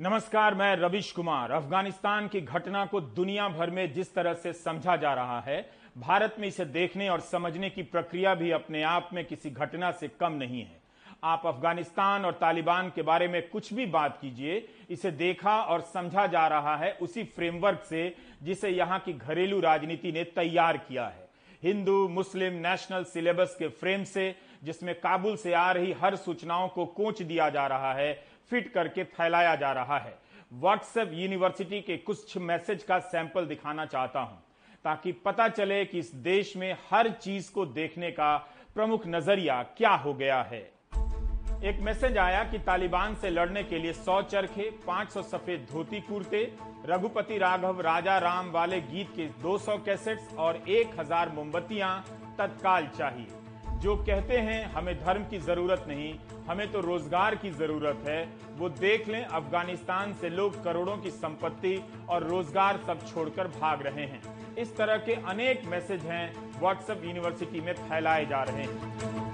नमस्कार, मैं रविश कुमार। अफ़गानिस्तान की घटना को दुनिया भर में जिस तरह से समझा जा रहा है, भारत में इसे देखने और समझने की प्रक्रिया भी अपने आप में किसी घटना से कम नहीं है। आप अफ़गानिस्तान और तालिबान के बारे में कुछ भी बात कीजिए, इसे देखा और समझा जा रहा है उसी फ्रेमवर्क से, जिसे यहाँ की घरेलू राजनीति ने तैयार किया है। हिंदू, मुस्लिम, नेशनल सिलेबस के फ्रेम से, जिसमें काबुल से आ रही हर सूचनाओं को कोच दिया जा रहा है फिट करके फैलाया जा रहा है। व्हाट्सएप यूनिवर्सिटी के कुछ मैसेज का सैंपल दिखाना चाहता हूँ, ताकि पता चले कि इस देश में हर चीज़ को देखने का प्रमुख नज़रिया क्या हो गया है। एक मैसेज आया कि तालिबान से लड़ने के लिए सौ चरखे 500 सफ़ेद धोती कुर्ते, रघुपति राघव, राजा राम वाले गीत के 200 कैसेट्स और 1000 मोमबत्तियाँ तत्काल चाहिए, जो कहते हैं, हमें धर्म की ज़रूरत नहीं हमें तो रोज़गार की ज़रूरत है। वो देख लें, अफ़गानिस्तान से लोग करोड़ों की संपत्ति और रोज़गार सब छोड़कर भाग रहे हैं। इस तरह के अनेक मैसेज हैं व्हाट्सएप यूनिवर्सिटी में फैलाए जा रहे हैं।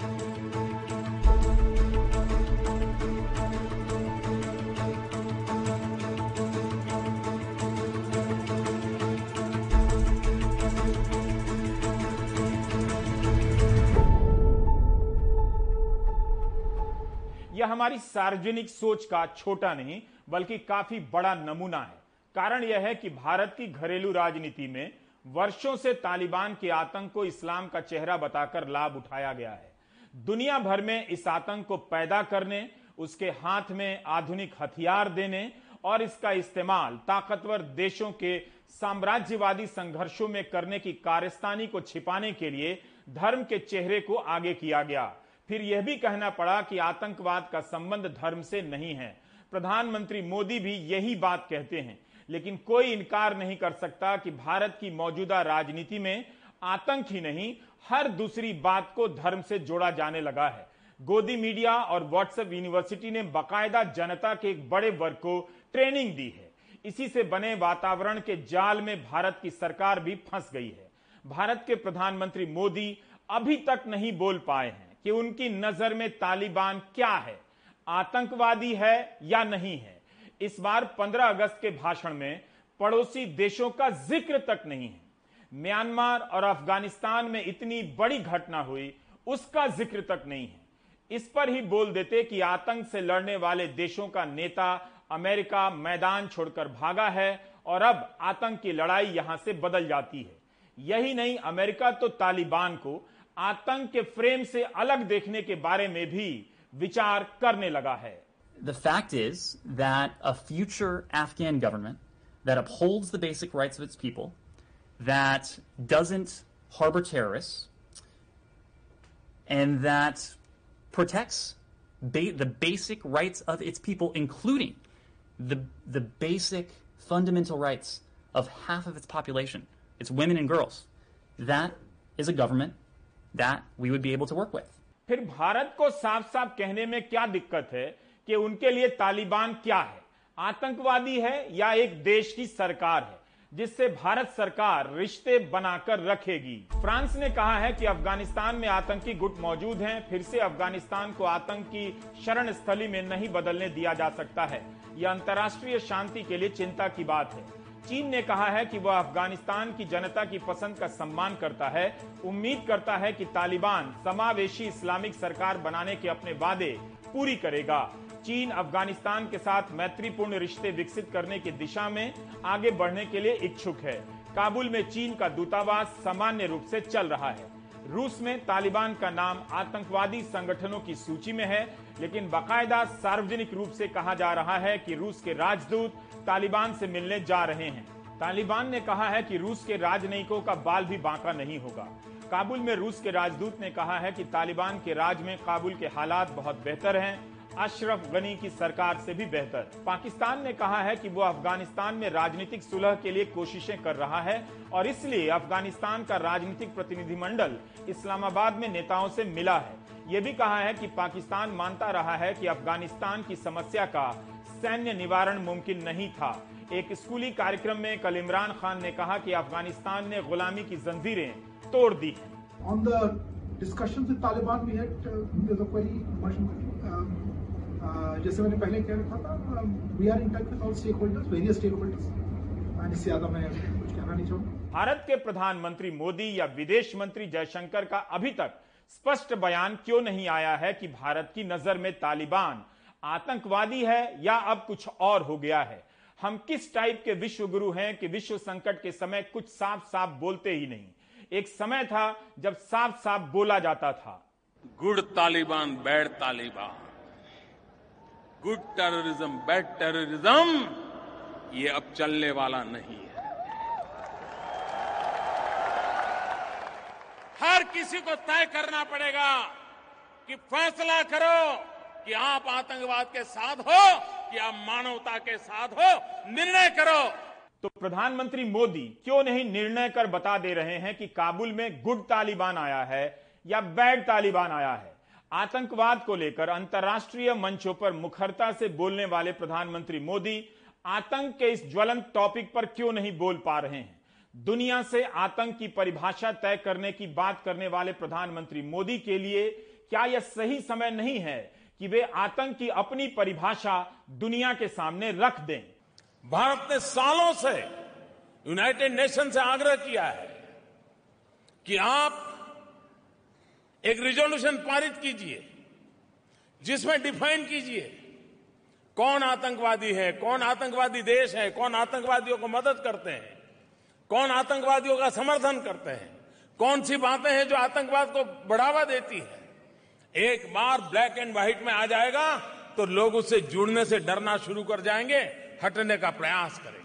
यह हमारी सार्वजनिक सोच का छोटा नहीं, बल्कि काफ़ी बड़ा नमूना है। कारण यह है कि भारत की घरेलू राजनीति में वर्षों से तालिबान के आतंक को इस्लाम का चेहरा बताकर लाभ उठाया गया है। दुनिया भर में इस आतंक को पैदा करने, उसके हाथ में आधुनिक हथियार देने और इसका इस्तेमाल ताकतवर देशों के साम्राज्यवादी संघर्षों में करने की कारस्तानी को छिपाने के लिए धर्म के चेहरे को आगे किया गया। फिर यह भी कहना पड़ा कि आतंकवाद का संबंध धर्म से नहीं है। प्रधानमंत्री मोदी भी यही बात कहते हैं, लेकिन कोई इनकार नहीं कर सकता कि भारत की मौजूदा राजनीति में आतंक ही नहीं, हर दूसरी बात को धर्म से जोड़ा जाने लगा है। गोदी मीडिया और व्हाट्सएप यूनिवर्सिटी ने बाकायदा जनता के एक बड़े वर्ग को ट्रेनिंग दी है। इसी से बने वातावरण के जाल में भारत की सरकार भी फंस गई है। भारत के प्रधानमंत्री मोदी अभी तक नहीं बोल पाए हैं। कि उनकी नज़र में तालिबान क्या है? आतंकवादी है या नहीं है? इस बार 15 अगस्त के भाषण में पड़ोसी देशों का ज़िक्र तक नहीं है। म्यांमार और अफ़गानिस्तान में इतनी बड़ी घटना हुई, उसका ज़िक्र तक नहीं है। इस पर ही बोल देते कि आतंक से लड़ने वाले देशों का नेता अमेरिका मैदान छोड़कर भागा है और अब आतंक की लड़ाई यहाँ से बदल जाती है। यही नहीं, अमेरिका तो तालिबान को आतंक के फ्रेम से अलग देखने के बारे में भी विचार करने लगा है The fact is that a future Afghan government that upholds the basic rights of its people, that doesn't harbor terrorists, and that protects ba- the basic rights of its people, including the, the basic fundamental rights of half of its population, its women and girls, that is a government that we would be able to work with. फिर भारत को साफ़ साफ़ कहने में क्या दिक्कत है कि उनके लिए तालिबान क्या है? आतंकवादी है या एक देश की सरकार है, जिससे भारत सरकार रिश्ते बनाकर रखेगी? फ्रांस ने कहा है कि अफ़गानिस्तान में आतंकी गुट मौजूद हैं, फिर से अफ़गानिस्तान को आतंक की शरण स्थली में नहीं बदलने दिया जा सकता है। यह अंतर्राष्ट्रीय शांति के लिए चिंता की बात है। चीन ने कहा है कि वह अफ़गानिस्तान की जनता की पसंद का सम्मान करता है, उम्मीद करता है कि तालिबान समावेशी इस्लामिक सरकार बनाने के अपने वादे पूरी करेगा। चीन अफ़गानिस्तान के साथ मैत्रीपूर्ण रिश्ते विकसित करने की दिशा में आगे बढ़ने के लिए इच्छुक है। काबुल में चीन का दूतावास सामान्य रूप से चल रहा है। रूस में तालिबान का नाम आतंकवादी संगठनों की सूची में है, लेकिन बाकायदा सार्वजनिक रूप से कहा जा रहा है कि रूस के राजदूत तालिबान से मिलने जा रहे हैं। तालिबान ने कहा है कि रूस के राजनयिकों का बाल भी बांका नहीं होगा। काबुल में रूस के राजदूत ने कहा है कि तालिबान के राज में काबुल के हालात बहुत बेहतर हैं। अशरफ गनी की सरकार से भी बेहतर। पाकिस्तान ने कहा है कि वो अफ़गानिस्तान में राजनीतिक सुलह के लिए कोशिशें कर रहा है और इसलिए अफ़गानिस्तान का राजनीतिक प्रतिनिधिमंडल इस्लामाबाद में नेताओं से मिला है। ये भी कहा है कि पाकिस्तान मानता रहा है कि अफ़गानिस्तान की समस्या का सैन्य निवारण मुमकिन नहीं था। एक स्कूली कार्यक्रम में कल इमरान खान ने कहा कि अफ़गानिस्तान ने गुलामी की जंजीरें तोड़ दी a very much um, Uh, जैसे मैंने पहले कह रखा था we are in touch with all stakeholders various stakeholders इससे ज़्यादा मैं कुछ कहना नहीं चाहूँगा। भारत के प्रधानमंत्री मोदी या विदेश मंत्री जयशंकर का अभी तक स्पष्ट बयान क्यों नहीं आया है कि भारत की नज़र में तालिबान आतंकवादी है या अब कुछ और हो गया है? हम किस टाइप के विश्व गुरु हैं कि विश्व संकट के समय कुछ साफ़ साफ़ बोलते ही नहीं? एक समय था जब साफ़ साफ़ बोला जाता था। Good Taliban, bad Taliban. Good terrorism bad terrorism ये अब चलने वाला नहीं है। हर किसी को तय करना पड़ेगा कि फैसला करो। कि आप आतंकवाद के साथ हो, कि आप मानवता के साथ हो, निर्णय करो। तो प्रधानमंत्री मोदी क्यों नहीं निर्णय कर बता दे रहे हैं कि काबुल में गुड तालिबान आया है या बैड तालिबान आया है? आतंकवाद को लेकर अंतर्राष्ट्रीय मंचों पर मुखरता से बोलने वाले प्रधानमंत्री मोदी आतंक के इस ज्वलंत टॉपिक पर क्यों नहीं बोल पा रहे हैं? दुनिया से आतंक की परिभाषा तय करने की बात करने वाले प्रधानमंत्री मोदी के लिए क्या यह सही समय नहीं है कि वे आतंक की अपनी परिभाषा दुनिया के सामने रख दें। भारत ने सालों से यूनाइटेड नेशन से आग्रह किया है कि आप एक रिजोल्यूशन पारित कीजिए, जिसमें डिफाइन कीजिए कौन आतंकवादी है, कौन आतंकवादी देश है, कौन आतंकवादियों को मदद करते हैं, कौन आतंकवादियों का समर्थन करते हैं, कौन सी बातें हैं जो आतंकवाद को बढ़ावा देती है। एक बार ब्लैक एंड व्हाइट में आ जाएगा तो लोग उससे जुड़ने से डरना शुरू कर जाएँगे, हटने का प्रयास करेंगे।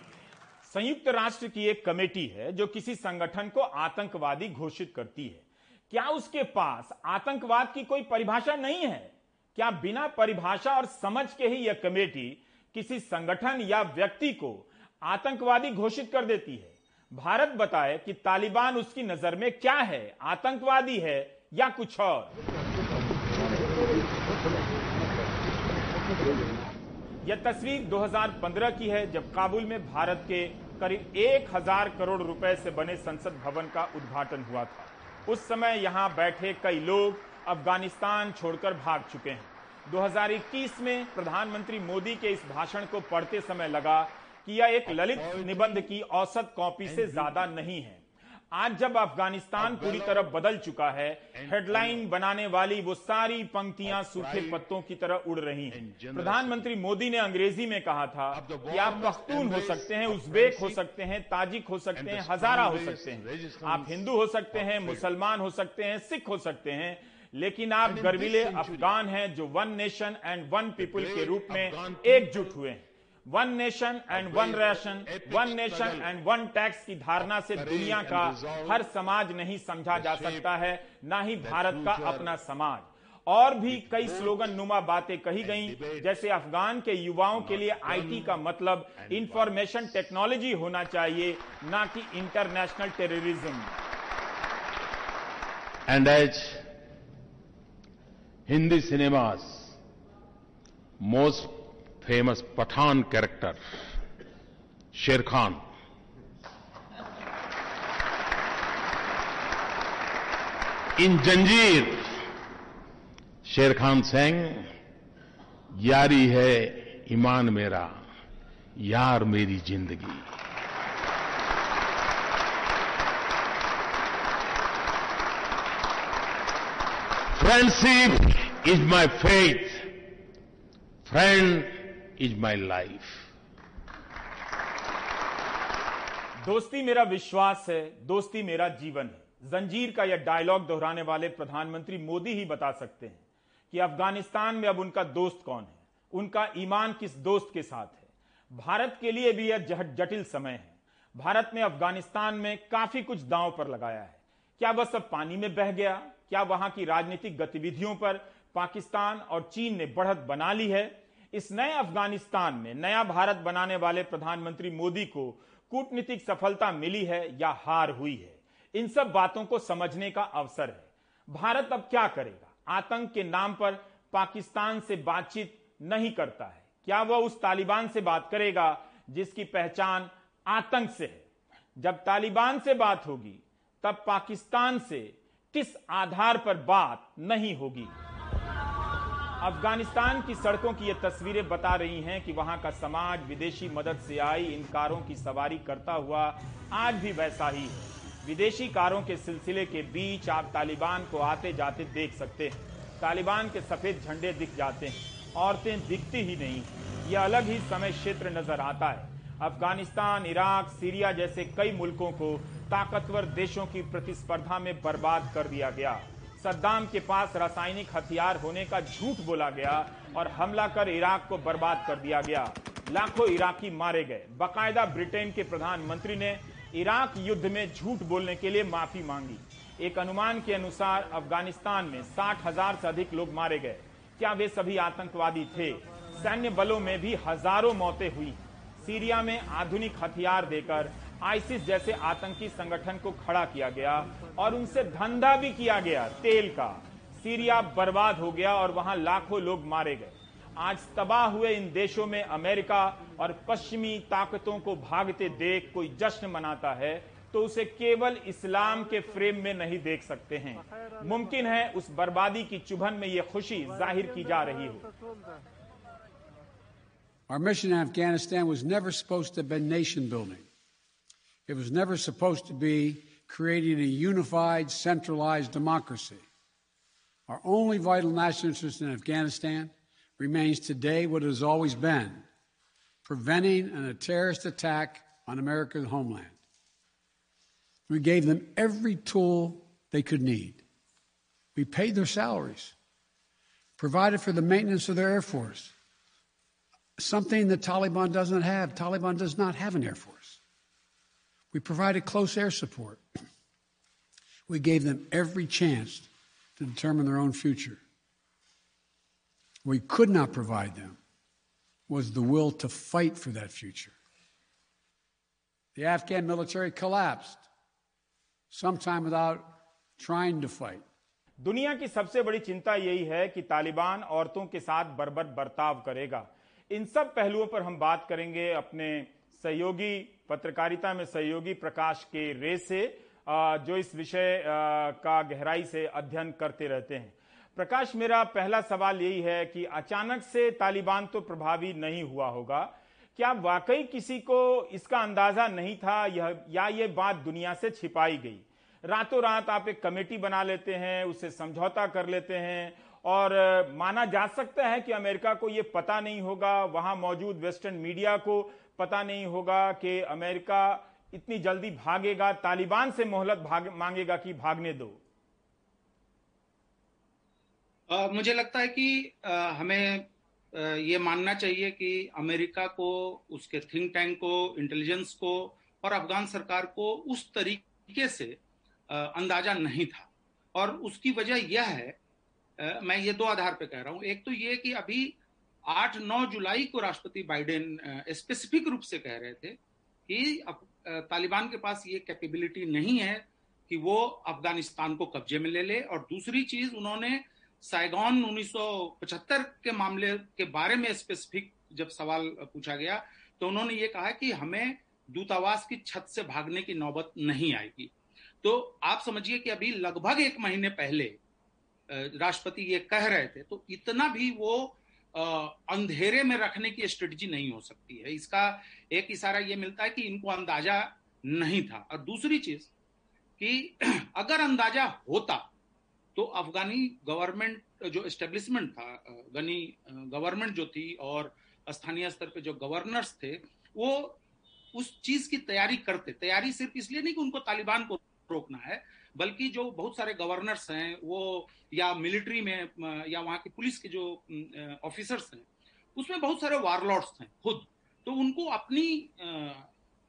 संयुक्त राष्ट्र की एक कमेटी है जो किसी संगठन को आतंकवादी घोषित करती है। क्या उसके पास आतंकवाद की कोई परिभाषा नहीं है? क्या बिना परिभाषा और समझ के ही यह कमेटी किसी संगठन या व्यक्ति को आतंकवादी घोषित कर देती है? भारत बताए कि तालिबान उसकी नज़र में क्या है? आतंकवादी है या कुछ और? यह तस्वीर 2015 की है, जब काबुल में भारत के करीब एक हज़ार करोड़ रुपए से बने संसद भवन का उद्घाटन हुआ था। उस समय यहाँ बैठे कई लोग अफ़गानिस्तान छोड़कर भाग चुके हैं। 2021 में प्रधानमंत्री मोदी के इस भाषण को पढ़ते समय लगा कि यह एक ललित निबंध की औसत कॉपी से ज़्यादा नहीं है। आज जब अफ़गानिस्तान पूरी तरह बदल चुका है हेडलाइन बनाने वाली वो सारी पंक्तियाँ सूखे पत्तों की तरह उड़ रही हैं। प्रधानमंत्री मोदी ने अंग्रेज़ी में कहा था कि आप पख्तून हो सकते हैं उज्बेक हो सकते हैं ताजिक हो सकते हैं हजारा हो सकते हैं। आप हिंदू हो सकते हैं मुसलमान हो सकते हैं सिख हो सकते हैं लेकिन आप गर्विले अफगान हैं जो one nation and one people के रूप में एकजुट हुए हैं। One nation and one ration one nation and one tax की धारणा से दुनिया का हर समाज नहीं समझा जा सकता है ना ही भारत का अपना समाज। और भी कई स्लोगन नुमा बातें कही गई जैसे अफगान के युवाओं के लिए आईटी का मतलब इंफॉर्मेशन टेक्नोलॉजी होना चाहिए ना कि international terrorism and as Hindi cinema's most famous Pathan character Sher Khan in जंजीर शेर खान सिंह यारी है ईमान मेरा यार मेरी ज़िंदगी friendship is my faith friend is my life दोस्ती मेरा विश्वास है, दोस्ती मेरा जीवन है। जंजीर का यह डायलॉग दोहराने वाले प्रधानमंत्री मोदी ही बता सकते हैं कि अफ़गानिस्तान में अब उनका दोस्त कौन है। उनका ईमान किस दोस्त के साथ है? भारत के लिए भी यह जटिल समय है। भारत ने अफ़गानिस्तान में काफ़ी कुछ दांव पर लगाया है। क्या वह सब पानी में बह गया? क्या वहाँ की राजनीतिक गतिविधियों पर पाकिस्तान और चीन ने बढ़त बना ली है? इस नए अफ़गानिस्तान में नया भारत बनाने वाले प्रधानमंत्री मोदी को कूटनीतिक सफलता मिली है या हार हुई है? इन सब बातों को समझने का अवसर है। भारत अब क्या करेगा? आतंक के नाम पर पाकिस्तान से बातचीत नहीं करता है। क्या वह उस तालिबान से बात करेगा जिसकी पहचान आतंक से है? जब तालिबान से बात होगी, तब पाकिस्तान से किस आधार पर बात नहीं होगी? अफ़गानिस्तान की सड़कों की ये तस्वीरें बता रही हैं कि वहाँ का समाज विदेशी मदद से आई, इन कारों की सवारी करता हुआ आज भी वैसा ही है। विदेशी कारों के सिलसिले के बीच आप तालिबान को आते जाते देख सकते हैं। तालिबान के सफ़ेद झंडे दिख जाते हैं। औरतें दिखती ही नहीं यह अलग ही समय क्षेत्र नज़र आता है। अफ़गानिस्तान, इराक, सीरिया जैसे कई मुल्कों को ताकतवर देशों की प्रतिस्पर्धा में बर्बाद कर दिया गया। सद्दाम के पास रासायनिक हथियार होने का झूठ बोला गया और हमला कर इराक को बर्बाद कर दिया गया। लाखों इराकी मारे गए। बाकायदा ब्रिटेन के प्रधानमंत्री ने इराक युद्ध में झूठ बोलने के लिए माफ़ी मांगी। एक अनुमान के अनुसार अफ़गानिस्तान में साठ हज़ार से अधिक लोग मारे गए। क्या वे सभी आतंकवादी थे? सैन्य बलों में भी हज़ारों मौतें हुई। सीरिया में आधुनिक हथियार देकर आईसिस जैसे आतंकी संगठन को खड़ा किया गया और उनसे धंधा भी किया गया, तेल का। सीरिया बर्बाद हो गया और वहाँ लाखों लोग मारे गए। आज तबाह हुए इन देशों में अमेरिका और पश्चिमी ताकतों को भागते देख कोई जश्न मनाता है तो उसे केवल इस्लाम के फ्रेम में नहीं देख सकते हैं। मुमकिन है उस बर्बादी की चुभन में यह खुशी ज़ाहिर की जा रही हो। Our mission in Afghanistan was never supposed to been nation building. It was never supposed to be creating a unified, centralized democracy. Our only vital national interest in Afghanistan remains today what it has always been preventing a terrorist attack on America's homeland. We gave them every tool they could need. We paid their salaries, provided for the maintenance of their Air Force, something the Taliban doesn't have. Taliban does not have an Air Force. We provided close air support. We gave them every chance to determine their own future. we could not provide them was the will to fight for that future. The Afghan military collapsed, sometime without trying to fight. दुनिया की सबसे बड़ी चिंता यही है कि तालिबान औरतों के साथ बर्बर बर्ताव करेगा इन सब पहलुओं पर हम बात करेंगे अपने सहयोगी पत्रकारिता में सहयोगी प्रकाश के रे से जो इस विषय का गहराई से अध्ययन करते रहते हैं। प्रकाश, मेरा पहला सवाल यही है कि अचानक से तालिबान तो प्रभावी नहीं हुआ होगा। क्या वाकई किसी को इसका अंदाज़ा नहीं था यह, या ये बात दुनिया से छिपाई गई? रातों रात आप एक कमेटी बना लेते हैं, उसे समझौता कर लेते हैं, और, माना जा सकता है कि अमेरिका को यह पता नहीं होगा, वहाँ मौजूद वेस्टर्न मीडिया को पता नहीं होगा कि अमेरिका इतनी जल्दी भागेगा तालिबान से मोहलत भाग मांगेगा कि भागने दो। आ, मुझे लगता है कि आ, हमें ये मानना चाहिए कि अमेरिका को उसके थिंक टैंक को इंटेलिजेंस को और अफगान सरकार को उस तरीके से अंदाज़ा नहीं था। और उसकी वजह यह है मैं ये दो आधार पे कह रहा हूँ। एक तो ये कि अभी 8-9 जुलाई को राष्ट्रपति बाइडेन स्पेसिफिक रूप से कह रहे थे कि तालिबान के पास ये कैपेबिलिटी नहीं है कि वो अफ़गानिस्तान को कब्जे में ले ले। और दूसरी चीज़, उन्होंने साइगॉन 1975 के मामले के बारे में स्पेसिफिक जब सवाल पूछा गया तो उन्होंने ये कहा कि हमें दूतावास की छत से भागने की नौबत नहीं आएगी। तो आप समझिए कि अभी लगभग एक महीने पहले राष्ट्रपति ये कह रहे थे तो इतना भी वो अंधेरे में रखने की स्ट्रेटजी नहीं हो सकती है। इसका एक इशारा ये मिलता है कि इनको अंदाज़ा नहीं था। और दूसरी चीज़ कि अगर अंदाज़ा होता तो अफगानी गवर्नमेंट, जो एस्टेब्लिशमेंट था गनी गवर्नमेंट जो थी और स्थानीय स्तर पे जो गवर्नर्स थे, वो उस चीज़ की तैयारी करते। तैयारी सिर्फ़ इसलिए नहीं कि उनको तालिबान को रोकना है बल्कि जो बहुत सारे गवर्नर्स हैं वो या मिलिट्री में या वहाँ की पुलिस के जो ऑफिसर्स हैं उसमें बहुत सारे वारलॉर्ड्स हैं खुद तो उनको अपनी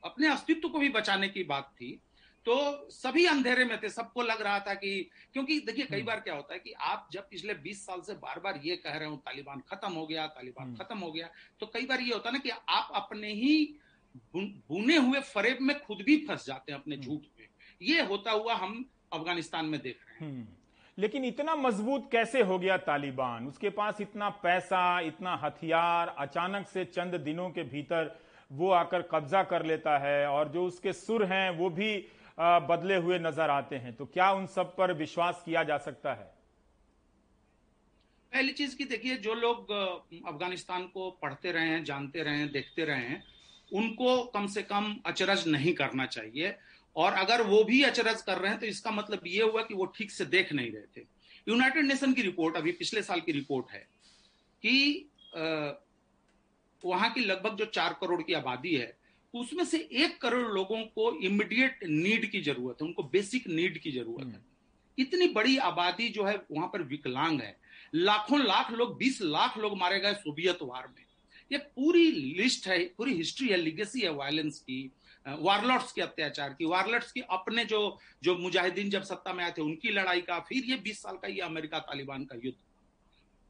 अपने अस्तित्व को भी बचाने की बात थी तो सभी अंधेरे में थे सबको लग रहा था कि क्योंकि देखिए कई हम्म। बार क्या होता है कि आप जब पिछले 20 साल से बार बार ये कह रहे हो तालिबान खत्म हो गया तालिबान हम्म। खत्म हो गया तो कई बार ये होता है ना कि आप अपने ही बुने हुए फरेब में खुद भी फंस जाते हैं अपने हम्म। झूठ में ये होता हुआ हम अफ़गानिस्तान में देख रहे हैं। लेकिन इतना मज़बूत कैसे हो गया तालिबान? उसके पास इतना पैसा इतना हथियार अचानक से चंद दिनों के भीतर वो आकर कब्जा कर लेता है और जो उसके सुर हैं वो भी बदले हुए नज़र आते हैं। तो क्या उन सब पर विश्वास किया जा सकता है? पहली चीज़ की देखिए जो लोग अफ़गानिस्तान को पढ़ते रहे हैं जानते रहे हैं देखते रहे हैं उनको कम से कम अचरज नहीं करना चाहिए। और अगर वो भी अचरज कर रहे हैं तो इसका मतलब ये हुआ कि वो ठीक से देख नहीं रहे थे। यूनाइटेड नेशन की रिपोर्ट अभी पिछले साल की रिपोर्ट है कि वहाँ की लगभग जो चार करोड़ की आबादी है उसमें से एक करोड़ लोगों को इमीडिएट नीड की ज़रूरत है उनको बेसिक नीड की ज़रूरत है। इतनी बड़ी आबादी जो है वहाँ पर विकलांग है। लाखों लाख लोग बीस लाख लोग मारे गए सोवियत वार में। ये पूरी लिस्ट है पूरी हिस्ट्री है लिगेसी है वायलेंस की। वारलॉट्स के अत्याचार की, वारलॉट्स की अपने जो जो मुजाहिदीन जब सत्ता में आए थे, उनकी लड़ाई का, फिर ये बीस साल का ये अमेरिका तालिबान का युद्ध।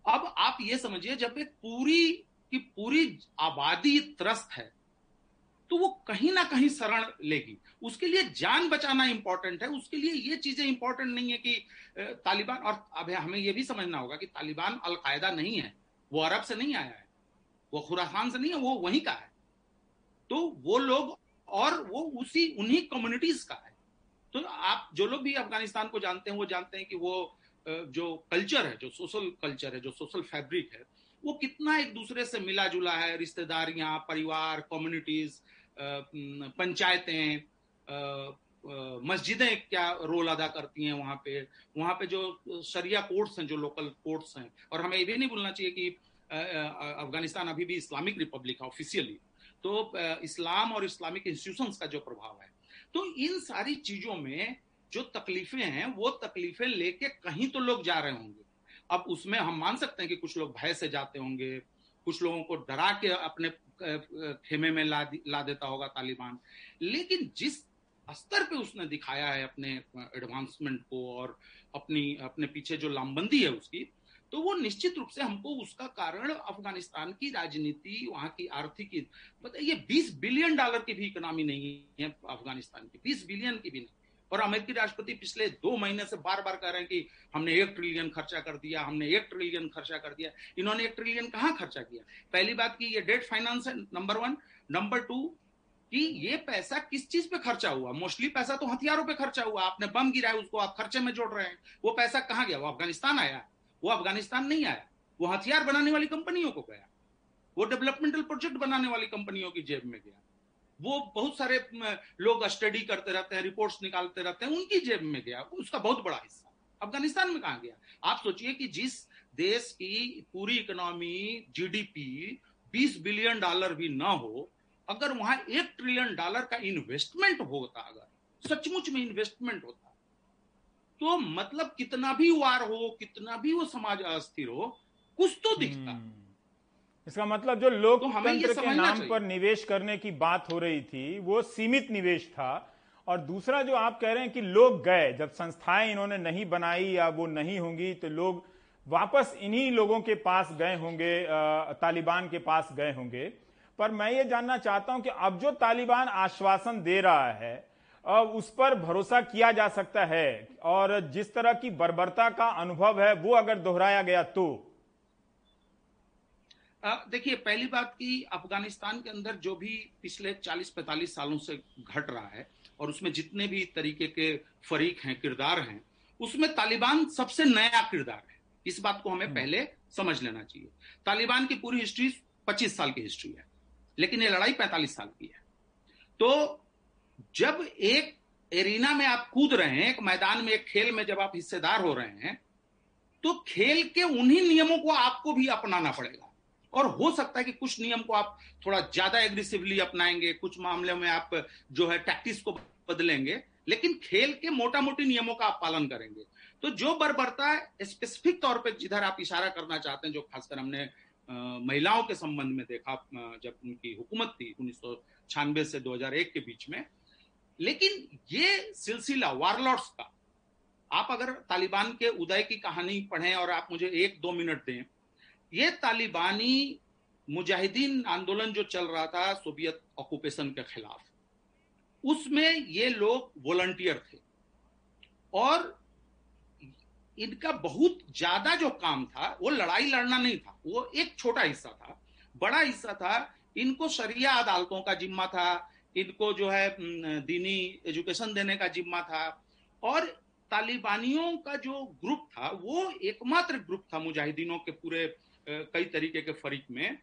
अब आप ये समझिए, जब एक पूरी की पूरी आबादी त्रस्त है तो वो कहीं ना कहीं शरण लेगी। उसके लिए जान बचाना इंपॉर्टेंट है, उसके लिए ये चीज़ें इंपॉर्टेंट नहीं है कि तालिबान, और अब हमें ये भी समझना होगा कि तालिबान अलकायदा नहीं है, वो अरब से नहीं आया है, वो खुरासान से नहीं है, वो वहीं का है। तो वो लोग और वो उसी, उन्हीं कम्युनिटीज का है। तो आप, जो लोग भी अफ़गानिस्तान को जानते हैं, वो जानते हैं कि वो जो कल्चर है, जो सोशल कल्चर है, जो सोशल फैब्रिक है, वो कितना एक दूसरे से मिला जुला है। रिश्तेदारियाँ, परिवार कम्युनिटीज पंचायतें मस्जिदें क्या रोल अदा करती हैं वहाँ पे? वहाँ पे जो शरिया कोर्ट्स हैं, जो लोकल कोर्ट्स हैं। और हमें ये भी नहीं भूलना चाहिए कि अफ़गानिस्तान अभी भी इस्लामिक रिपब्लिक है ऑफिशियली तो इस्लाम और इस्लामिक इंस्टीट्यूशंस का जो प्रभाव है तो इन सारी चीज़ों में जो तकलीफें हैं, वो तकलीफें लेके कहीं तो लोग जा रहे होंगे। अब उसमें हम मान सकते हैं कि कुछ लोग भय से जाते होंगे, कुछ लोगों को डरा के अपने खेमे में ला ला देता होगा तालिबान। लेकिन जिस स्तर पे उसने दिखाया है अपने एडवांसमेंट को और अपनी, अपने पीछे जो लामबंदी है उसकी तो वो निश्चित रूप से हमको उसका कारण अफ़गानिस्तान की राजनीति, वहाँ की आर्थिक मतलब ये 20 बिलियन डॉलर की भी इकोनॉमी नहीं है अफ़गानिस्तान की 20 बिलियन की भी नहीं। और अमेरिकी राष्ट्रपति पिछले दो महीने से बार बार कह रहे हैं कि हमने एक ट्रिलियन खर्चा कर दिया, हमने एक ट्रिलियन खर्चा कर दिया। इन्होंने एक ट्रिलियन कहाँ खर्चा किया? पहली बात की ये डेट फाइनेंस है, नंबर वन। नंबर टू, कि ये पैसा किस चीज़ पे खर्चा हुआ? मोस्टली पैसा तो हथियारों पे खर्चा हुआ। आपने बम गिराया, उसको आप खर्चे में जोड़ रहे हैं। वो पैसा कहाँ गया? वो अफ़गानिस्तान आया। वो अफ़गानिस्तान नहीं आया। वो हथियार बनाने वाली कंपनियों को गया। वो डेवलपमेंटल प्रोजेक्ट बनाने वाली कंपनियों की जेब में गया। वो बहुत सारे लोग स्टडी करते रहते हैं रिपोर्ट्स निकालते रहते हैं, उनकी जेब में गया। उसका बहुत बड़ा हिस्सा। अफ़गानिस्तान में कहा गया? आप सोचिए कि जिस देश की पूरी इकोनॉमी जीडीपी 20 बिलियन डॉलर भी ना हो, अगर वहाँ एक ट्रिलियन डॉलर का इन्वेस्टमेंट होता, अगर, सचमुच में इन्वेस्टमेंट होता तो मतलब कितना भी वार हो कितना भी वो समाज अस्थिर हो कुछ तो दिखता। हम्म। इसका मतलब जो लोकतंत्र तो के नाम पर निवेश करने की बात हो रही थी वो सीमित निवेश था। और दूसरा जो आप कह रहे हैं कि लोग गए जब संस्थाएँ इन्होंने नहीं बनाई या वो नहीं होंगी तो लोग वापस इन्हीं लोगों के पास गए होंगे तालिबान के पास गए होंगे। पर मैं ये जानना चाहता हूँ कि अब जो तालिबान आश्वासन दे रहा है उस पर भरोसा किया जा सकता है। और जिस तरह की बर्बरता का अनुभव है वो अगर दोहराया गया तो? देखिए पहली बात की अफ़गानिस्तान के अंदर जो भी पिछले 40-45 सालों से घट रहा है और उसमें जितने भी तरीके के फरीक हैं किरदार हैं उसमें तालिबान सबसे नया किरदार है। इस बात को हमें हम्म। पहले समझ लेना चाहिए। तालिबान की पूरी हिस्ट्री 25 साल की हिस्ट्री है लेकिन ये लड़ाई 45 साल की है। तो जब एक एरिना में आप कूद रहे हैं, एक मैदान में, एक खेल में जब आप हिस्सेदार हो रहे हैं तो खेल के उन्हीं नियमों को आपको भी अपनाना पड़ेगा। और हो सकता है कि कुछ नियम को आप थोड़ा ज़्यादा एग्रेसिवली अपनाएँगे, कुछ मामले में आप जो है टैक्टिस को बदलेंगे, लेकिन खेल के मोटा मोटी नियमों का आप पालन करेंगे। तो जो बर्बरता स्पेसिफिक तौर पे जिधर आप इशारा करना चाहते हैं, जो खासकर हमने महिलाओं के संबंध में देखा जब उनकी हुकूमत थी उन्नीस सौ छियानबे से 2001 के बीच में लेकिन ये सिलसिला वारलॉर्ड्स का। आप अगर तालिबान के उदय की कहानी पढ़ें और आप मुझे एक दो मिनट दें, ये तालिबानी मुजाहिदीन आंदोलन जो चल रहा था सोवियत ऑक्यूपेशन के खिलाफ, उसमें ये लोग वॉलंटियर थे। और इनका बहुत ज़्यादा जो काम था, वो लड़ाई लड़ना नहीं था, वो एक छोटा हिस्सा था। बड़ा हिस्सा था, इनको शरिया अदालतों का जिम्मा था इनको जो है दीनी एजुकेशन देने का जिम्मा था। और तालिबानियों का जो ग्रुप था वो एकमात्र ग्रुप था मुजाहिदीनों के पूरे कई तरीके के फरीक में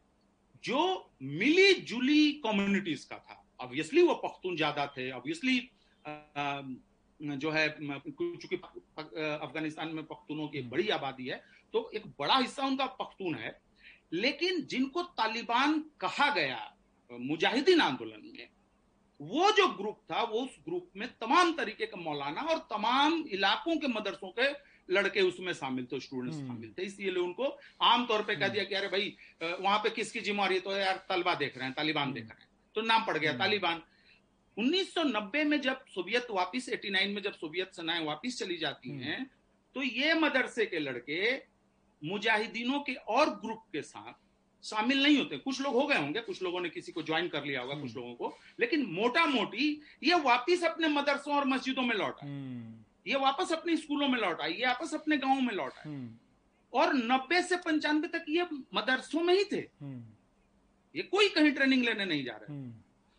जो मिली जुली कम्युनिटीज का था। ऑब्वियसली वो पख्तून ज़्यादा थे। ऑब्वियसली जो है चूँकि अफ़गानिस्तान में पख्तूनों की बड़ी आबादी है तो एक बड़ा हिस्सा उनका पख्तून है। लेकिन जिनको तालिबान कहा गया मुजाहिदीन आंदोलन में वो जो ग्रुप था वो उस ग्रुप में तमाम तरीके का मौलाना और तमाम इलाकों के मदरसों के लड़के उसमें शामिल थे स्टूडेंट्स हम्म। शामिल थे इसलिए उनको आमतौर पे कह दिया कि अरे भाई वहाँ पे किसकी जिम्मेवारी तो यार तलबा देख रहे हैं तालिबान हम्म। देख रहे हैं तो नाम पड़ गया हम्म। तालिबान 1990 में जब सोवियत वापिस 89 में जब सोवियत सेनाएँ वापिस चली जाती हैं तो ये मदरसे के लड़के मुजाहिदीनों के और ग्रुप के साथ शामिल नहीं होते। कुछ लोग हो गए होंगे कुछ लोगों ने किसी को ज्वाइन कर लिया होगा कुछ लोगों को। लेकिन मोटा मोटी ये वापिस अपने मदरसों और मस्जिदों में लौटा ये वापस अपने स्कूलों में लौट ये वापस अपने गाँव में लौट आए। हम्म। और नब्बे से पंचानवे तक ये मदरसों में ही थे। हम्म। ये कोई कहीं ट्रेनिंग लेने नहीं जा रहे। हम्म।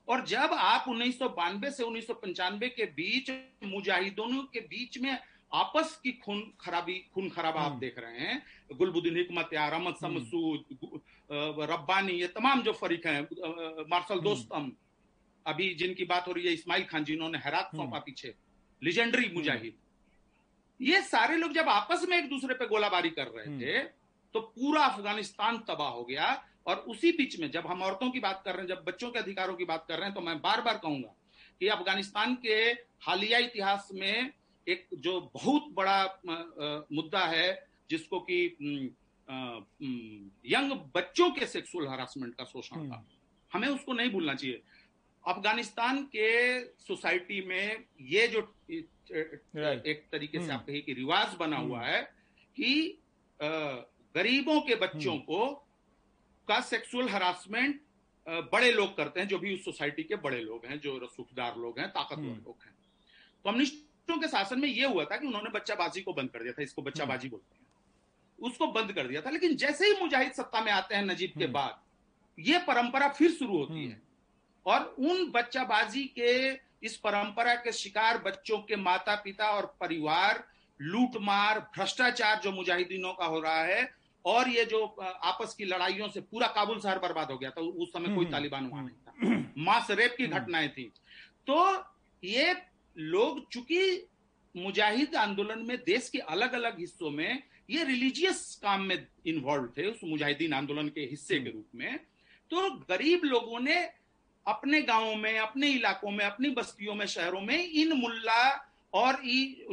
और जब आप उन्नीस सौ बानवे से उन्नीस सौ पंचानवे के बीच मुजाहिदों के बीच में आपस की खून खराबी खून खराबा आप देख रहे हैं गुलबुद्दीन हिकमत यार अहमद समसूद रब्बानी ये तमाम जो फरीक हैं मार्शल दोस्तम अभी जिनकी बात हो रही है इस्माइल खान जिन्होंने हैरात सौंपा पीछे लिजेंडरी हम्म। मुजाहिद ये सारे लोग जब आपस में एक दूसरे पे गोलाबारी कर रहे हम्म। थे तो पूरा अफ़गानिस्तान तबाह हो गया और उसी बीच में जब हम औरतों की बात कर रहे हैं जब बच्चों के अधिकारों की बात कर रहे हैं तो मैं बार बार कहूँगा कि अफ़गानिस्तान के हालिया इतिहास में एक जो बहुत बड़ा मुद्दा है जिसको कि यंग बच्चों के सेक्सुअल हरासमेंट का शोषण था हम्म। हमें उसको नहीं भूलना चाहिए अफ़गानिस्तान के सोसाइटी में ये जो एक तरीके से. आप कहिए कि रिवाज बना. हुआ है कि गरीबों के बच्चों. को का सेक्सुअल हरासमेंट बड़े लोग करते हैं जो भी उस सोसाइटी के बड़े लोग हैं जो सुखदार लोग हैं ताकतवर लोग हैं कम्युनिस्टों के शासन में यह हुआ था कि उन्होंने बच्चाबाजी को बंद कर दिया था इसको बच्चाबाजी बोलते हैं उसको बंद कर दिया था। लेकिन जैसे ही मुजाहिद सत्ता में आते हैं नजीब के बाद ये परंपरा फिर शुरू होती है। और उन बच्चाबाजी के इस परंपरा के शिकार बच्चों के माता पिता और परिवार लूटमार भ्रष्टाचार जो मुजाहिदीनों का हो रहा है और ये जो आपस की लड़ाइयों से पूरा काबुल शहर बर्बाद हो गया था उस समय कोई हम्म, तालिबान वहाँ नहीं था। हम्म। मास रेप की हम्म। घटनाएँ थी। तो ये लोग चूँकि मुजाहिद आंदोलन में देश के अलग अलग हिस्सों में ये रिलीजियस काम में इन्वॉल्व थे उस मुजाहिदीन आंदोलन के हिस्से के रूप में। तो गरीब लोगों ने अपने गाँवों में अपने इलाकों में अपनी बस्तियों में शहरों में इन मुल्ला और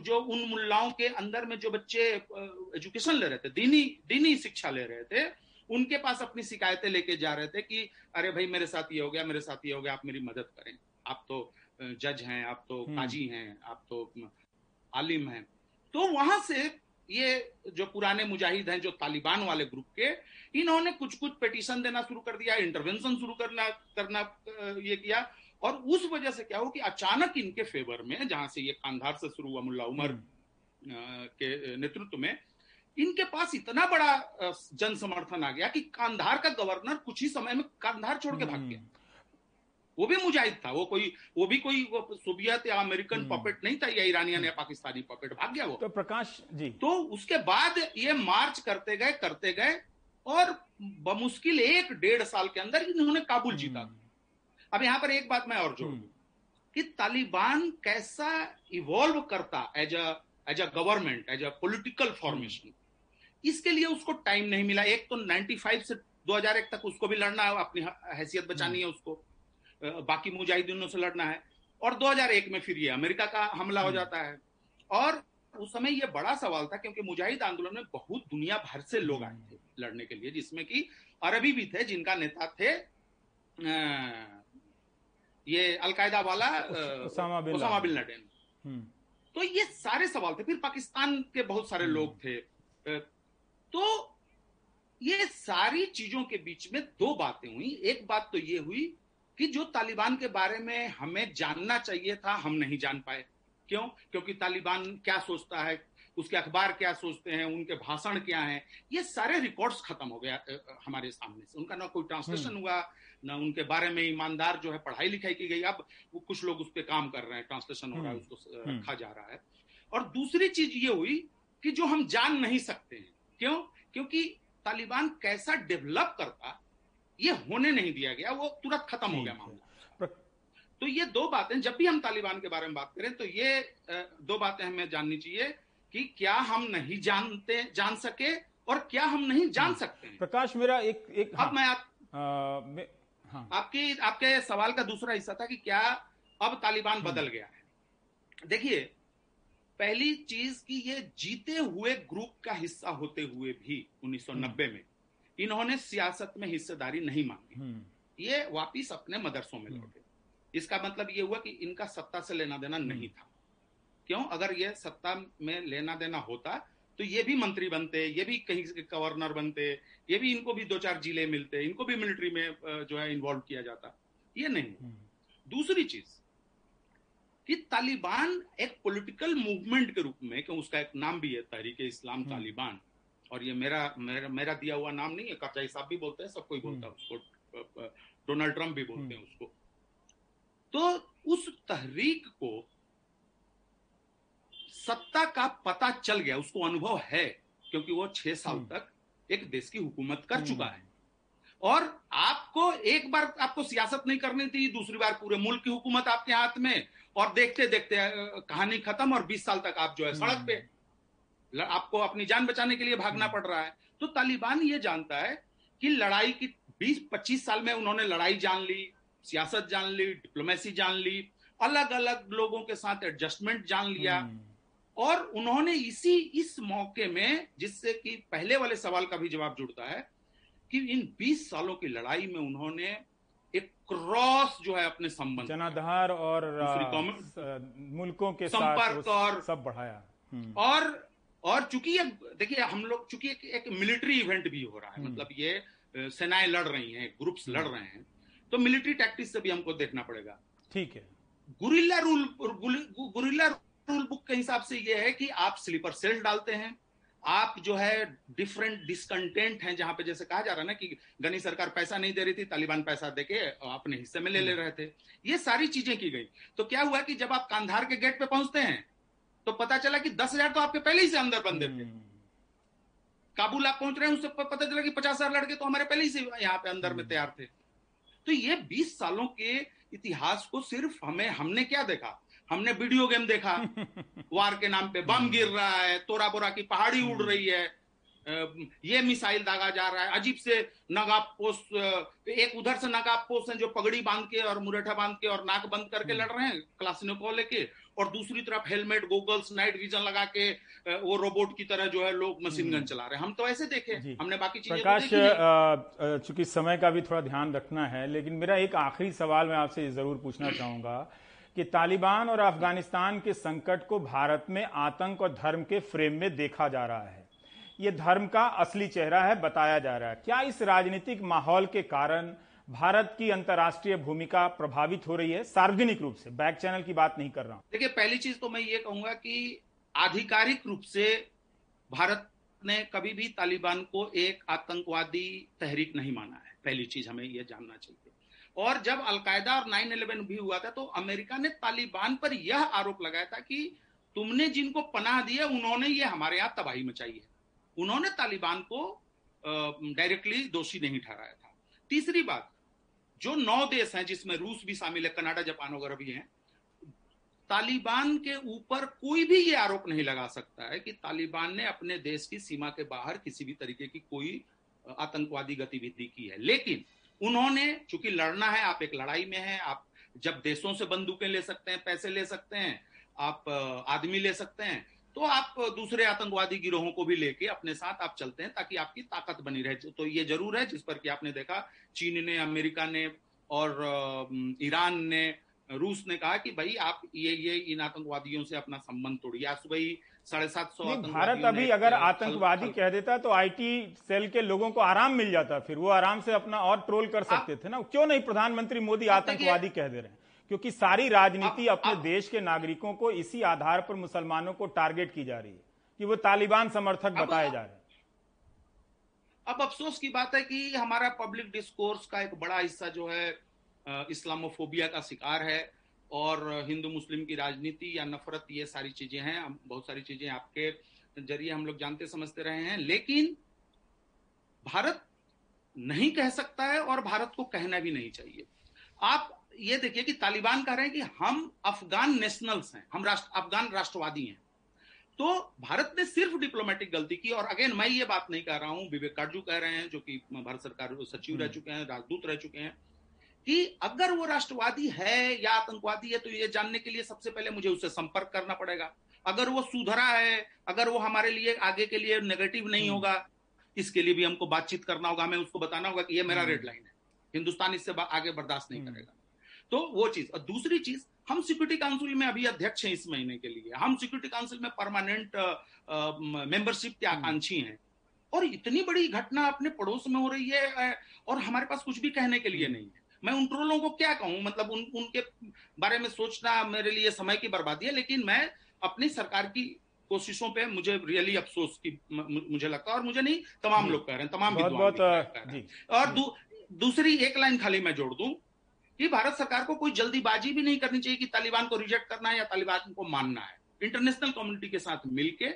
जो उन मुल्लाओं के अंदर में जो बच्चे एजुकेशन ले रहे थे दीनी दीनी शिक्षा ले रहे थे उनके पास अपनी शिकायतें लेके जा रहे थे कि अरे भाई मेरे साथ ये हो गया मेरे साथ ये हो गया आप मेरी मदद करें। आप तो जज हैं आप तो हम्म। काजी हैं आप तो आलिम हैं। तो वहाँ से ये जो पुराने मुजाहिद हैं जो तालिबान वाले ग्रुप के इन्होंने कुछ कुछ पिटीशन देना शुरू कर दिया इंटरवेंशन शुरू करना करना ये किया और उस वजह से क्या हो कि अचानक इनके फेवर में जहाँ से ये कांधार से शुरू हुआ मुल्ला उमर हम्म। के नेतृत्व में इनके पास इतना बड़ा जन समर्थन आ गया कि कांधार का गवर्नर कुछ ही समय में कांधार छोड़ के भाग गया हम्म। वो भी मुजाहिद था वो कोई वो भी कोई सोवियत या अमेरिकन पॉपेट हम्म। नहीं था या ईरानियन या पाकिस्तानी पॉपेट भाग गया वो। तो प्रकाश जी। तो उसके बाद ये मार्च करते गए करते गए और बमुश्किल एक डेढ़ साल के अंदर इन्होंने काबुल हम्म। जीता। अब यहाँ पर एक बात मैं और जोड़ हम्म। कि तालिबान कैसा इवॉल्व करता as a as a government as a political formation इसके लिए उसको टाइम नहीं मिला। एक तो 95 से 2001 तक उसको भी लड़ना है अपनी हैसियत बचानी है उसको। बाकी मुजाहिदीनों से लड़ना है और 2001 में फिर ये अमेरिका का हमला हो हम्म। जाता है और उस समय ये बड़ा सवाल था क्योंकि मुजाहिद आंदोलन में बहुत दुनिया भर से लोग आए थे लड़ने के लिए जिसमें कि अरबी भी थे जिनका नेता थे ये अलकायदा वाला उसामा बिन लादेन हम्म। तो ये सारे सवाल थे फिर पाकिस्तान के बहुत सारे हम्म। लोग थे तो ये सारी चीज़ों के बीच में दो बातें हुई एक बात तो ये हुई कि जो तालिबान के बारे में हमें जानना चाहिए था हम नहीं जान पाए। क्यों? क्योंकि तालिबान क्या सोचता है उसके अखबार क्या सोचते हैं उनके भाषण क्या हैं ये सारे रिकॉर्ड्स खत्म हो गया हमारे सामने से। उनका ना कोई ट्रांसलेशन हम्म। हुआ ना उनके बारे में ईमानदार जो है पढ़ाई लिखाई की गई। अब वो कुछ लोग उस पर काम कर रहे हैं ट्रांसलेशन हो रहा है हम्म। उसको रखा जा रहा है। और दूसरी चीज़ ये हुई कि जो हम जान नहीं सकते हैं। क्यों? क्योंकि तालिबान कैसा डेवलप करता ये होने नहीं दिया गया वो तुरंत खत्म हो गया मामला तो ये दो बातें जब भी हम तालिबान के बारे में बात करें तो ये दो बातें हमें जाननी चाहिए कि क्या हम नहीं जानते जान सके और क्या हम नहीं जान सकते प्रकाश मेरा एक एक अब हाँ, मैं आप, आ, मैं, हाँ। आपकी आपके सवाल का दूसरा हिस्सा था कि क्या अब तालिबान बदल हम्म। गया है देखिए पहली चीज़ कि ये जीते हुए ग्रुप का हिस्सा होते हुए भी 1990 हम्म। में इन्होंने सियासत में हिस्सेदारी नहीं मांगी। हम्म। ये वापिस अपने मदरसों में लौटे। इसका मतलब ये हुआ कि इनका सत्ता से लेना देना नहीं था। क्यों? अगर ये सत्ता में लेना देना होता तो ये भी मंत्री बनते ये भी कहीं गवर्नर बनते ये भी इनको भी दो चार ज़िले मिलते इनको भी मिलिट्री में जो है इन्वॉल्व किया जाता। ये नहीं हम्म। दूसरी चीज़ कि तालिबान एक पॉलिटिकल मूवमेंट के रूप में क्यों उसका एक नाम भी है तहरीक इस्लाम हम्म। तालिबान और ये मेरा मेरा मेरा दिया हुआ नाम नहीं है करजाई साहब भी बोलते हैं सब कोई बोलता है हम्म। उसको डोनाल्ड ट्रंप भी बोलते हैं उसको तो उस तहरीक को सत्ता का पता चल गया उसको अनुभव है क्योंकि वो छह साल हम्म। तक एक देश की हुकूमत कर चुका हम्म। है और आपको एक बार आपको सियासत नहीं करनी थी दूसरी बार पूरे मुल्क की हुकूमत आपके हाथ में और देखते देखते कहानी खत्म और 20 साल तक आप जो है सड़क पे हम्म। आपको अपनी जान बचाने के लिए भागना पड़ रहा है। तो तालिबान ये जानता है कि लड़ाई की 20-25 साल में उन्होंने लड़ाई जान ली सियासत जान ली डिप्लोमेसी जान ली अलग अलग लोगों के साथ एडजस्टमेंट जान लिया। और उन्होंने इसी इस मौके में जिससे कि पहले वाले सवाल का भी जवाब जुड़ता है कि इन 20 सालों की लड़ाई में उन्होंने एक क्रॉस जो है अपने संबंध जनाधार और मुल्कों के संपर्क और सब बढ़ाया। हम्म। और और चूँकि देखिए हम लोग चूँकि एक, एक मिलिट्री इवेंट भी हो रहा है हम्म। मतलब ये सेनाएँ लड़ रही हैं ग्रुप्स लड़ रहे हैं तो मिलिट्री टैक्टिस से भी हमको देखना पड़ेगा। ठीक है। Guerrilla rule guerrilla rule book के हिसाब से ये है कि आप स्लीपर सेल्स डालते हैं आप जो है डिफरेंट डिसकंटेंट हैं जहाँ पे जैसे कहा जा रहा है ना कि गनी सरकार पैसा नहीं दे रही थी तालिबान पैसा देके अपने हिस्से में ले ले रहे थे। ये सारी चीज़ें की गई। तो क्या हुआ कि जब आप कांधार के गेट पे पहुँचते हैं तो पता चला कि दस हज़ार तो आपके पहले ही से अंदर बंदे थे हम्म। काबुल आप पहुँच रहे हैं उससे पता चला कि पचास हज़ार लड़के तो हमारे पहले ही से यहाँ पे अंदर में हम्म। तैयार थे। तो ये बीस सालों के इतिहास को सिर्फ़ हमें हमने क्या देखा? हमने वीडियो गेम देखा। वार के नाम पे बम गिर रहा है तोरा बोरा की पहाड़ी उड़ रही है ये मिसाइल दागा जा रहा है अजीब से नगाब पोस्ट एक उधर से नगाब पोस्ट है जो पगड़ी बाँध के और मुरेठा बाँध के और नाक बंद करके हम्म। लड़ रहे हैं क्लासिनो को लेके। और दूसरी तरफ़ हेलमेट गोगल्स नाइट विजन लगा के वो रोबोट की तरह जो है लोग मशीन गन हम्म। चला रहे हैं। हम तो ऐसे देखे हमने बाकी चीज़ें प्रकाश चूँकि समय का भी थोड़ा ध्यान रखना है लेकिन मेरा एक आखिरी सवाल मैं आपसे ज़रूर पूछना चाहूँगा कि तालिबान और अफ़गानिस्तान के संकट को भारत में आतंक और धर्म के फ्रेम में देखा जा रहा है। यह धर्म का असली चेहरा है बताया जा रहा है। क्या इस राजनीतिक माहौल के कारण भारत की अंतर्राष्ट्रीय भूमिका प्रभावित हो रही है, सार्वजनिक रूप से। बैक चैनल की बात नहीं कर रहा हूँ। देखिए, पहली चीज़ तो मैं ये कहूँगा कि आधिकारिक रूप से भारत ने कभी भी तालिबान को एक आतंकवादी तहरीक नहीं माना है। पहली चीज़ हमें यह जानना चाहिए। और जब अलकायदा और नाइन इलेवन भी हुआ था तो अमेरिका ने तालिबान पर यह आरोप लगाया था कि तुमने जिनको पनाह दिया, उन्होंने ये हमारे यहाँ तबाही मचाई है। उन्होंने तालिबान को डायरेक्टली दोषी नहीं ठहराया था। तीसरी बात जो नौ देश हैं जिसमें रूस भी शामिल है, कनाडा, जापान वगैरह भी हैं, तालिबान के ऊपर कोई भी ये आरोप नहीं लगा सकता है कि तालिबान ने अपने देश की सीमा के बाहर किसी भी तरीके की कोई आतंकवादी गतिविधि की है। लेकिन उन्होंने, चूँकि लड़ना है, आप एक लड़ाई में हैं, आप जब देशों से बंदूकें ले सकते हैं, पैसे ले सकते हैं, आप आदमी ले सकते हैं तो आप दूसरे आतंकवादी गिरोहों को भी लेके अपने साथ आप चलते हैं ताकि आपकी ताकत बनी रहे। तो ये ज़रूर है जिस पर कि आपने देखा चीन ने अमेरिका ने और ईरान ने रूस ने कहा कि भाई आप ये ये इन आतंकवादियों से अपना संबंध तोड़िए। आज सुबह ही साढ़े सात सौ भारत अभी अगर आतंकवादी कह देता तो आईटी सेल के लोगों को आराम मिल जाता फिर वो आराम से अपना और ट्रोल कर सकते थे ना। क्यों नहीं प्रधानमंत्री मोदी आतंकवादी कह दे रहे हैं? क्योंकि सारी राजनीति अपने देश के नागरिकों को इसी आधार पर मुसलमानों को टारगेट की जा रही है कि वो तालिबान समर्थक बताए जा रहे हैं। अब अफसोस की बात है कि हमारा पब्लिक डिस्कोर्स का एक बड़ा हिस्सा जो है इस्लामोफोबिया का शिकार है और हिंदू मुस्लिम की राजनीति या नफरत ये सारी चीज़ें हैं। बहुत सारी चीज़ें आपके ज़रिए हम लोग जानते समझते रहे हैं। लेकिन भारत नहीं कह सकता है और भारत को कहना भी नहीं चाहिए। आप ये देखिए कि तालिबान कह रहे हैं कि हम अफगान नेशनल्स हैं हम राष्ट्र अफगान राष्ट्रवादी हैं तो भारत ने सिर्फ़ डिप्लोमेटिक गलती की और अगेन मैं ये बात नहीं कह रहा हूँ विवेक काटजू कह रहे हैं जो कि भारत सरकार सचिव रह हम्म। चुके हैं राजदूत रह चुके हैं कि अगर वो राष्ट्रवादी है या आतंकवादी है तो ये जानने के लिए सबसे पहले मुझे उससे संपर्क करना पड़ेगा अगर वो सुधरा है अगर वो हमारे लिए आगे के लिए नेगेटिव नहीं हम्म। होगा इसके लिए भी हमको बातचीत करना होगा हमें उसको बताना होगा कि ये मेरा रेड हम्म। लाइन है हिंदुस्तान इससे आगे बर्दाश्त नहीं करेगा तो वो चीज़। और दूसरी चीज़ हम सिक्योरिटी काउंसिल में अभी अध्यक्ष हैं इस महीने के लिए। हम सिक्योरिटी काउंसिल में परमानेंट मेंबरशिप के हम्म। आकांक्षी हैं। और इतनी बड़ी घटना अपने पड़ोस में हो रही है और हमारे पास कुछ भी कहने के लिए हम्म। नहीं है। मैं उन ट्रोलों को क्या कहूँ? मतलब उन उनके बारे में सोचना मेरे लिए समय की बर्बादी है लेकिन मैं अपनी सरकार की कोशिशों पे मुझे रियली अफसोस की मुझे लगता है। और मुझे नहीं तमाम लोग कह रहे हैं तमाम बहुत बहुत और दू, दूसरी एक लाइन खाली मैं जोड़ दूँ। कि भारत सरकार को कोई जल्दीबाजी भी नहीं करनी चाहिए कि तालिबान को रिजेक्ट करना है या तालिबान को मानना है। इंटरनेशनल कम्युनिटी के साथ मिलके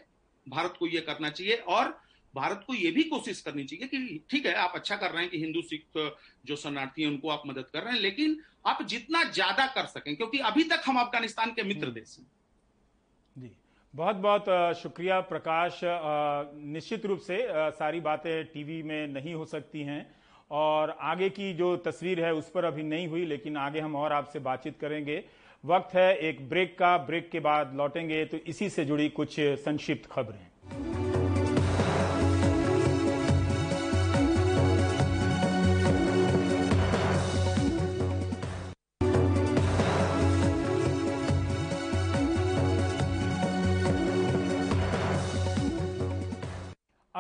भारत को यह करना चाहिए और भारत को यह भी कोशिश करनी चाहिए कि ठीक है आप अच्छा कर रहे हैं कि हिंदू सिख जो शरणार्थी हैं उनको आप मदद कर रहे हैं लेकिन आप जितना ज़्यादा कर सकें क्योंकि अभी तक हम अफ़गानिस्तान के मित्र हम्म। देश हैं। जी। बहुत बहुत शुक्रिया प्रकाश। निश्चित रूप से सारी बातें टीवी में नहीं हो सकती हैं। और आगे की जो तस्वीर है उस पर अभी नहीं हुई, लेकिन आगे हम और आपसे बातचीत करेंगे। वक्त है एक ब्रेक का, ब्रेक के बाद लौटेंगे तो इसी से जुड़ी कुछ संक्षिप्त खबरें।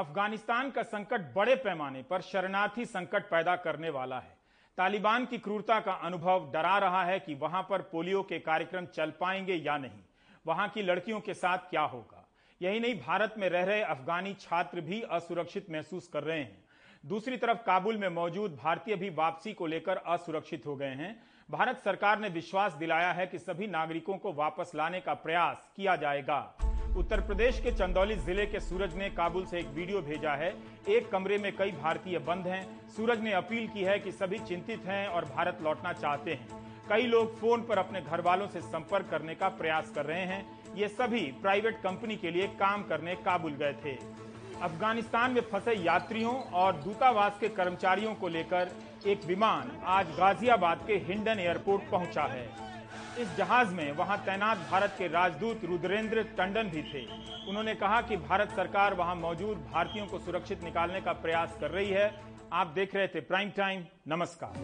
अफ़गानिस्तान का संकट बड़े पैमाने पर शरणार्थी संकट पैदा करने वाला है। तालिबान की क्रूरता का अनुभव डरा रहा है कि वहाँ पर पोलियो के कार्यक्रम चल पाएँगे या नहीं। वहाँ की लड़कियों के साथ क्या होगा? यही नहीं, भारत में रह रहे अफगानी छात्र भी असुरक्षित महसूस कर रहे हैं। दूसरी तरफ़ काबुल में मौजूद भारतीय भी वापसी को लेकर असुरक्षित हो गए हैं। भारत सरकार ने विश्वास दिलाया है कि सभी नागरिकों को वापस लाने का प्रयास किया जाएगा। उत्तर प्रदेश के चंदौली ज़िले के सूरज ने काबुल से एक वीडियो भेजा है। एक कमरे में कई भारतीय बंद हैं। सूरज ने अपील की है कि सभी चिंतित हैं और भारत लौटना चाहते हैं। कई लोग फ़ोन पर अपने घर वालों से संपर्क करने का प्रयास कर रहे हैं। ये सभी प्राइवेट कंपनी के लिए काम करने काबुल गए थे। अफ़गानिस्तान में फंसे यात्रियों और दूतावास के कर्मचारियों को लेकर एक विमान आज गाजियाबाद के हिंडन एयरपोर्ट पहुँचा है। इस जहाज़ में वहाँ तैनात भारत के राजदूत रुद्रेंद्र टंडन भी थे। उन्होंने कहा कि भारत सरकार वहाँ मौजूद भारतीयों को सुरक्षित निकालने का प्रयास कर रही है। आप देख रहे थे प्राइम टाइम, नमस्कार।